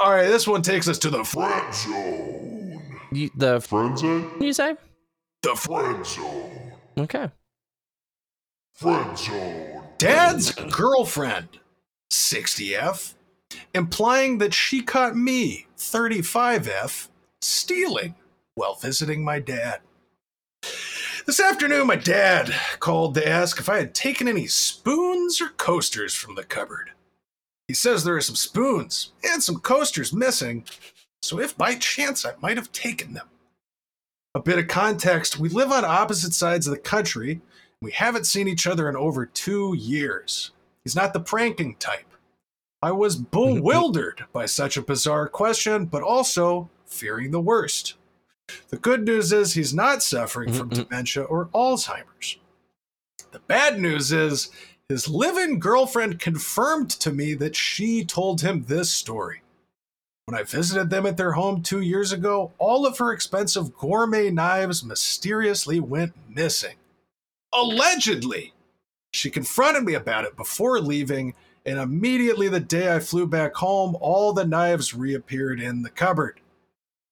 All right, this one takes us to the friend zone. You, the Friend zone? you say? The friend Friend zone. Okay. Friend zone. dad's girlfriend, 60F, implying that she caught me, 35F, stealing while visiting my dad. This afternoon, my dad called to ask if I had taken any spoons or coasters from the cupboard. He says there are some spoons and some coasters missing, so if by chance I might have taken them. A bit of context we live on opposite sides of the country, we haven't seen each other in over two years. He's not the pranking type. I was bewildered by such a bizarre question, but also fearing the worst. The good news is he's not suffering from dementia or Alzheimer's. The bad news is his live in girlfriend confirmed to me that she told him this story. When I visited them at their home two years ago, all of her expensive gourmet knives mysteriously went missing. Allegedly! She confronted me about it before leaving, and immediately the day I flew back home, all the knives reappeared in the cupboard.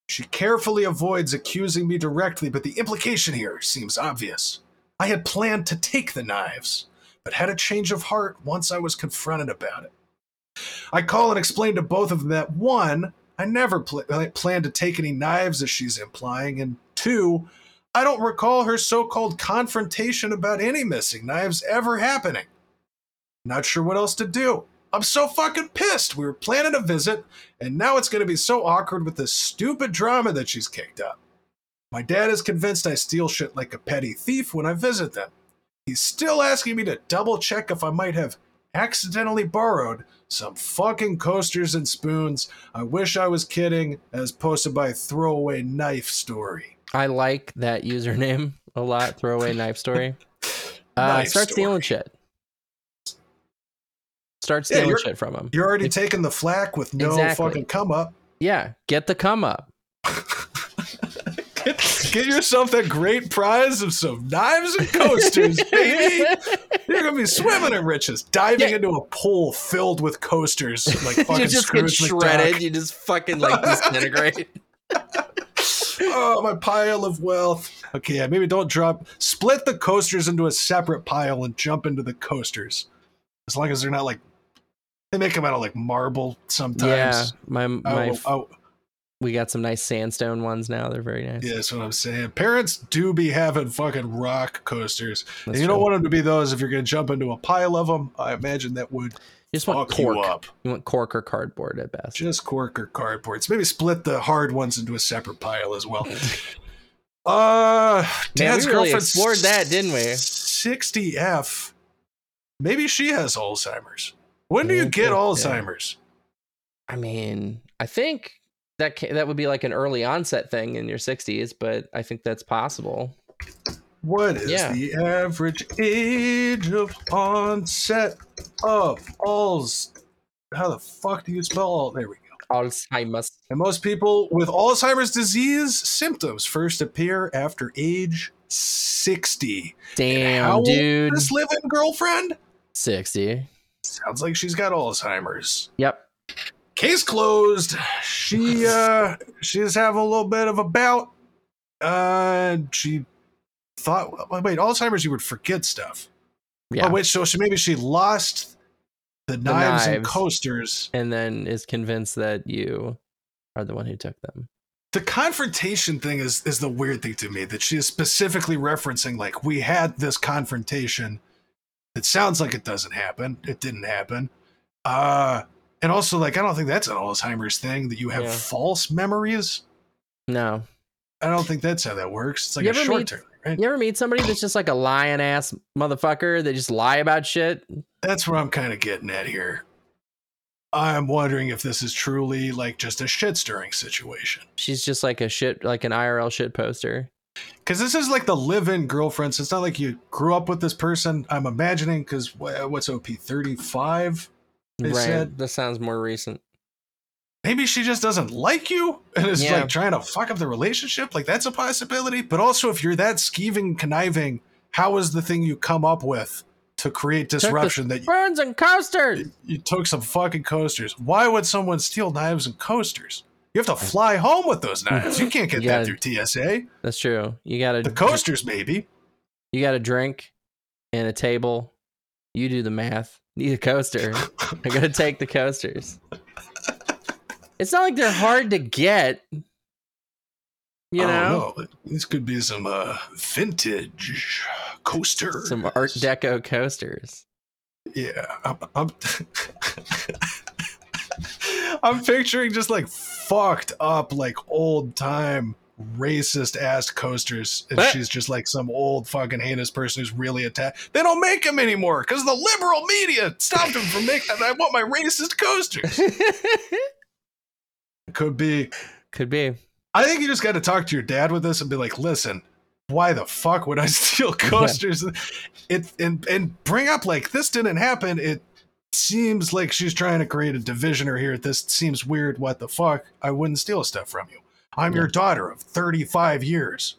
She carefully avoids accusing me directly, but the implication here seems obvious. I had planned to take the knives, but had a change of heart once I was confronted about it. I call and explain to both of them that one, I never pl- uh, planned to take any knives, as she's implying, and two, I don't recall her so called confrontation about any missing knives ever happening. Not sure what else to do. I'm so fucking pissed. We were planning a visit, and now it's going to be so awkward with this stupid drama that she's kicked up. My dad is convinced I steal shit like a petty thief when I visit them. He's still asking me to double check if I might have accidentally borrowed some fucking coasters and spoons. I wish I was kidding, as posted by Throwaway Knife Story. I like that username a lot. Throwaway knife story. Uh, Knife start stealing shit. Start stealing you're- shit from him. You're already If- taking the flack with no Exactly. fucking come up. Yeah, get the come up. Get, get yourself that great prize of some knives and coasters, baby. You're gonna be swimming in riches, diving Yeah. into a pool filled with coasters like you fucking just get Scrooge shredded. McDuck. You just fucking like disintegrate. Oh, my pile of wealth. Okay, yeah, maybe don't drop. Split the coasters into a separate pile and jump into the coasters. As long as they're not like they make them out of like marble sometimes. yeah, sometimes. my I my oh, will- I we got some nice sandstone ones now. They're very nice. yeah, that's what I'm saying. Parents do be having fucking rock coasters. That's and you don't want them to be those if you're going to jump into a pile of them. I imagine that would You just want fuck you cork. up. You want cork or cardboard at best. Just cork or cardboard. So maybe split the hard ones into a separate pile as well. Uh, Man, Dad's we really girlfriend's explored that, didn't we? 60F. Maybe she has Alzheimer's. When do you get. Alzheimer's? I mean, I think that that would be like an early onset thing in your 60s, but I think that's possible. What is Yeah. the average age of onset of Alz? How the fuck do you spell all? There we go. Alzheimer's. And most people with Alzheimer's disease symptoms first appear after age 60. Damn, How old dude. is this living girlfriend? 60. Sounds like she's got Alzheimer's. Yep. Case closed. She uh she's having a little bit of a bout. Uh she thought wait, Alzheimer's you would forget stuff. Yeah. Oh wait, so she maybe she lost the knives, and coasters. and then is convinced that you are the one who took them. The confrontation thing is is the weird thing to me that she is specifically referencing like we had this confrontation. It sounds like it doesn't happen. It didn't happen. Uh and also like I don't think that's an Alzheimer's thing that you have Yeah. false memories. No. I don't think that's how that works. It's like You a short meet- term, right? You ever meet somebody that's just like a lying ass motherfucker that just lie about shit? That's what I'm kind of getting at here. I'm wondering if this is truly like just a shit stirring situation. She's just like a shit, like an IRL shit poster. Because this is like the live in girlfriend. So it's not like you grew up with this person. I'm imagining, because what's OP 35? They right. said- This sounds more recent. Maybe she just doesn't like you and is Yeah. like trying to fuck up the relationship. Like that's a possibility. But also, if you're that skeeving, conniving, how is the thing you come up with to create disruption that you, Burns and coasters. you took some fucking coasters. Why would someone steal knives and coasters? You have to fly home with those knives. You can't get You that gotta- through TSA. That's true. You got to The coasters, maybe. You got a drink and a table. You do the math. Need a coaster. I gotta take the coasters. It's not like they're hard to get. You I know, don't know. These could be some uh, vintage coasters. some Art Deco coasters. Yeah, I'm. I'm, I'm picturing just like fucked up, like old time racist ass coasters, and What? she's just like some old fucking heinous person who's really attacked. They don't make them anymore because the liberal media stopped them from making. I want my racist coasters. Could be. Could be. I think you just got to talk to your dad with this and be like, listen, why the fuck would I steal coasters? It and and bring up like this didn't happen. It seems like she's trying to create a divisioner here. This seems weird. What the fuck? I wouldn't steal stuff from you. I'm your daughter of 35 years.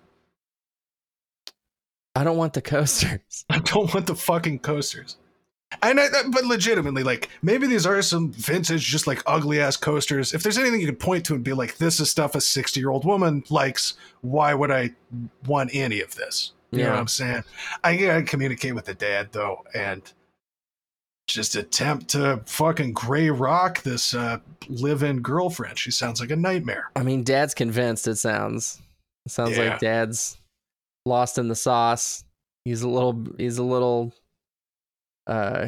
I don't want the coasters. I don't want the fucking coasters. And I, but legitimately, like maybe these are some vintage, just like ugly ass coasters. If there's anything you could point to and be like, this is stuff a 60 year old woman likes, why would I want any of this? You know what I'm saying? I gotta communicate with the dad though, and just attempt to fucking gray rock this uh, live-in girlfriend. She sounds like a nightmare. I mean, Dad's convinced. It sounds. It sounds Yeah. like Dad's lost in the sauce. He's a little. He's a little. Uh,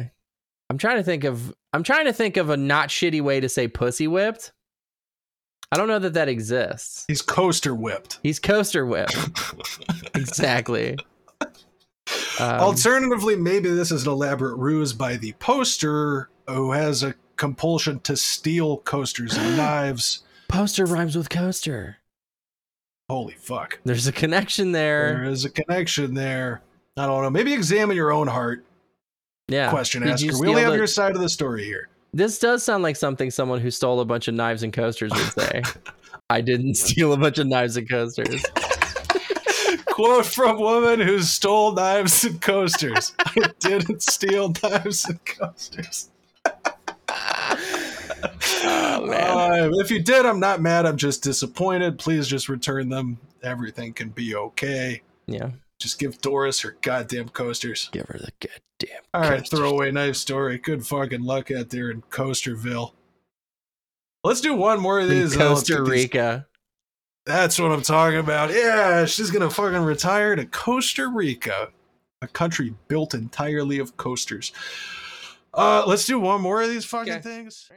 I'm trying to think of. I'm trying to think of a not shitty way to say pussy whipped. I don't know that that exists. He's coaster whipped. He's coaster whipped. exactly. Um, Alternatively, maybe this is an elaborate ruse by the poster who has a compulsion to steal coasters and knives. poster rhymes with coaster. Holy fuck. There's a connection There there. is a connection there. I don't know. Maybe examine your own heart, Yeah. question Did asker. We only have the- your side of the story here. This does sound like something someone who stole a bunch of knives and coasters would say. I didn't steal a bunch of knives and coasters. Quote from woman who stole knives and coasters. I didn't steal knives and coasters. Oh. Uh, if you did, I'm not mad. I'm just disappointed. Please just return them. Everything can be okay. Yeah. Just give Doris her goddamn coasters. Give her the goddamn. All right, coasters. throwaway knife story. Good fucking luck out there in Coasterville. Let's do one more of these. then let's Costa Rica. That's what I'm talking about. Yeah, she's gonna fucking retire to Costa Rica, a country built entirely of coasters. Uh, let's do one more of these fucking Okay. things.